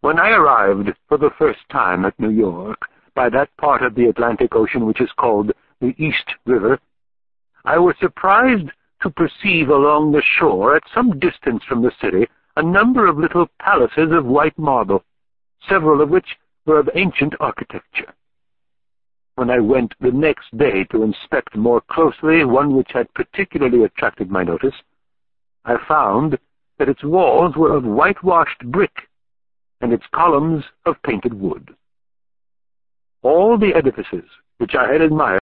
When I arrived for the first time at New York, by that part of the Atlantic Ocean which is called the East River, I was surprised to perceive along the shore, at some distance from the city, a number of little palaces of white marble, several of which were of ancient architecture. When I went the next day to inspect more closely one which had particularly attracted my notice, I found that its walls were of whitewashed brick, and its columns of painted wood. All the edifices which I had admired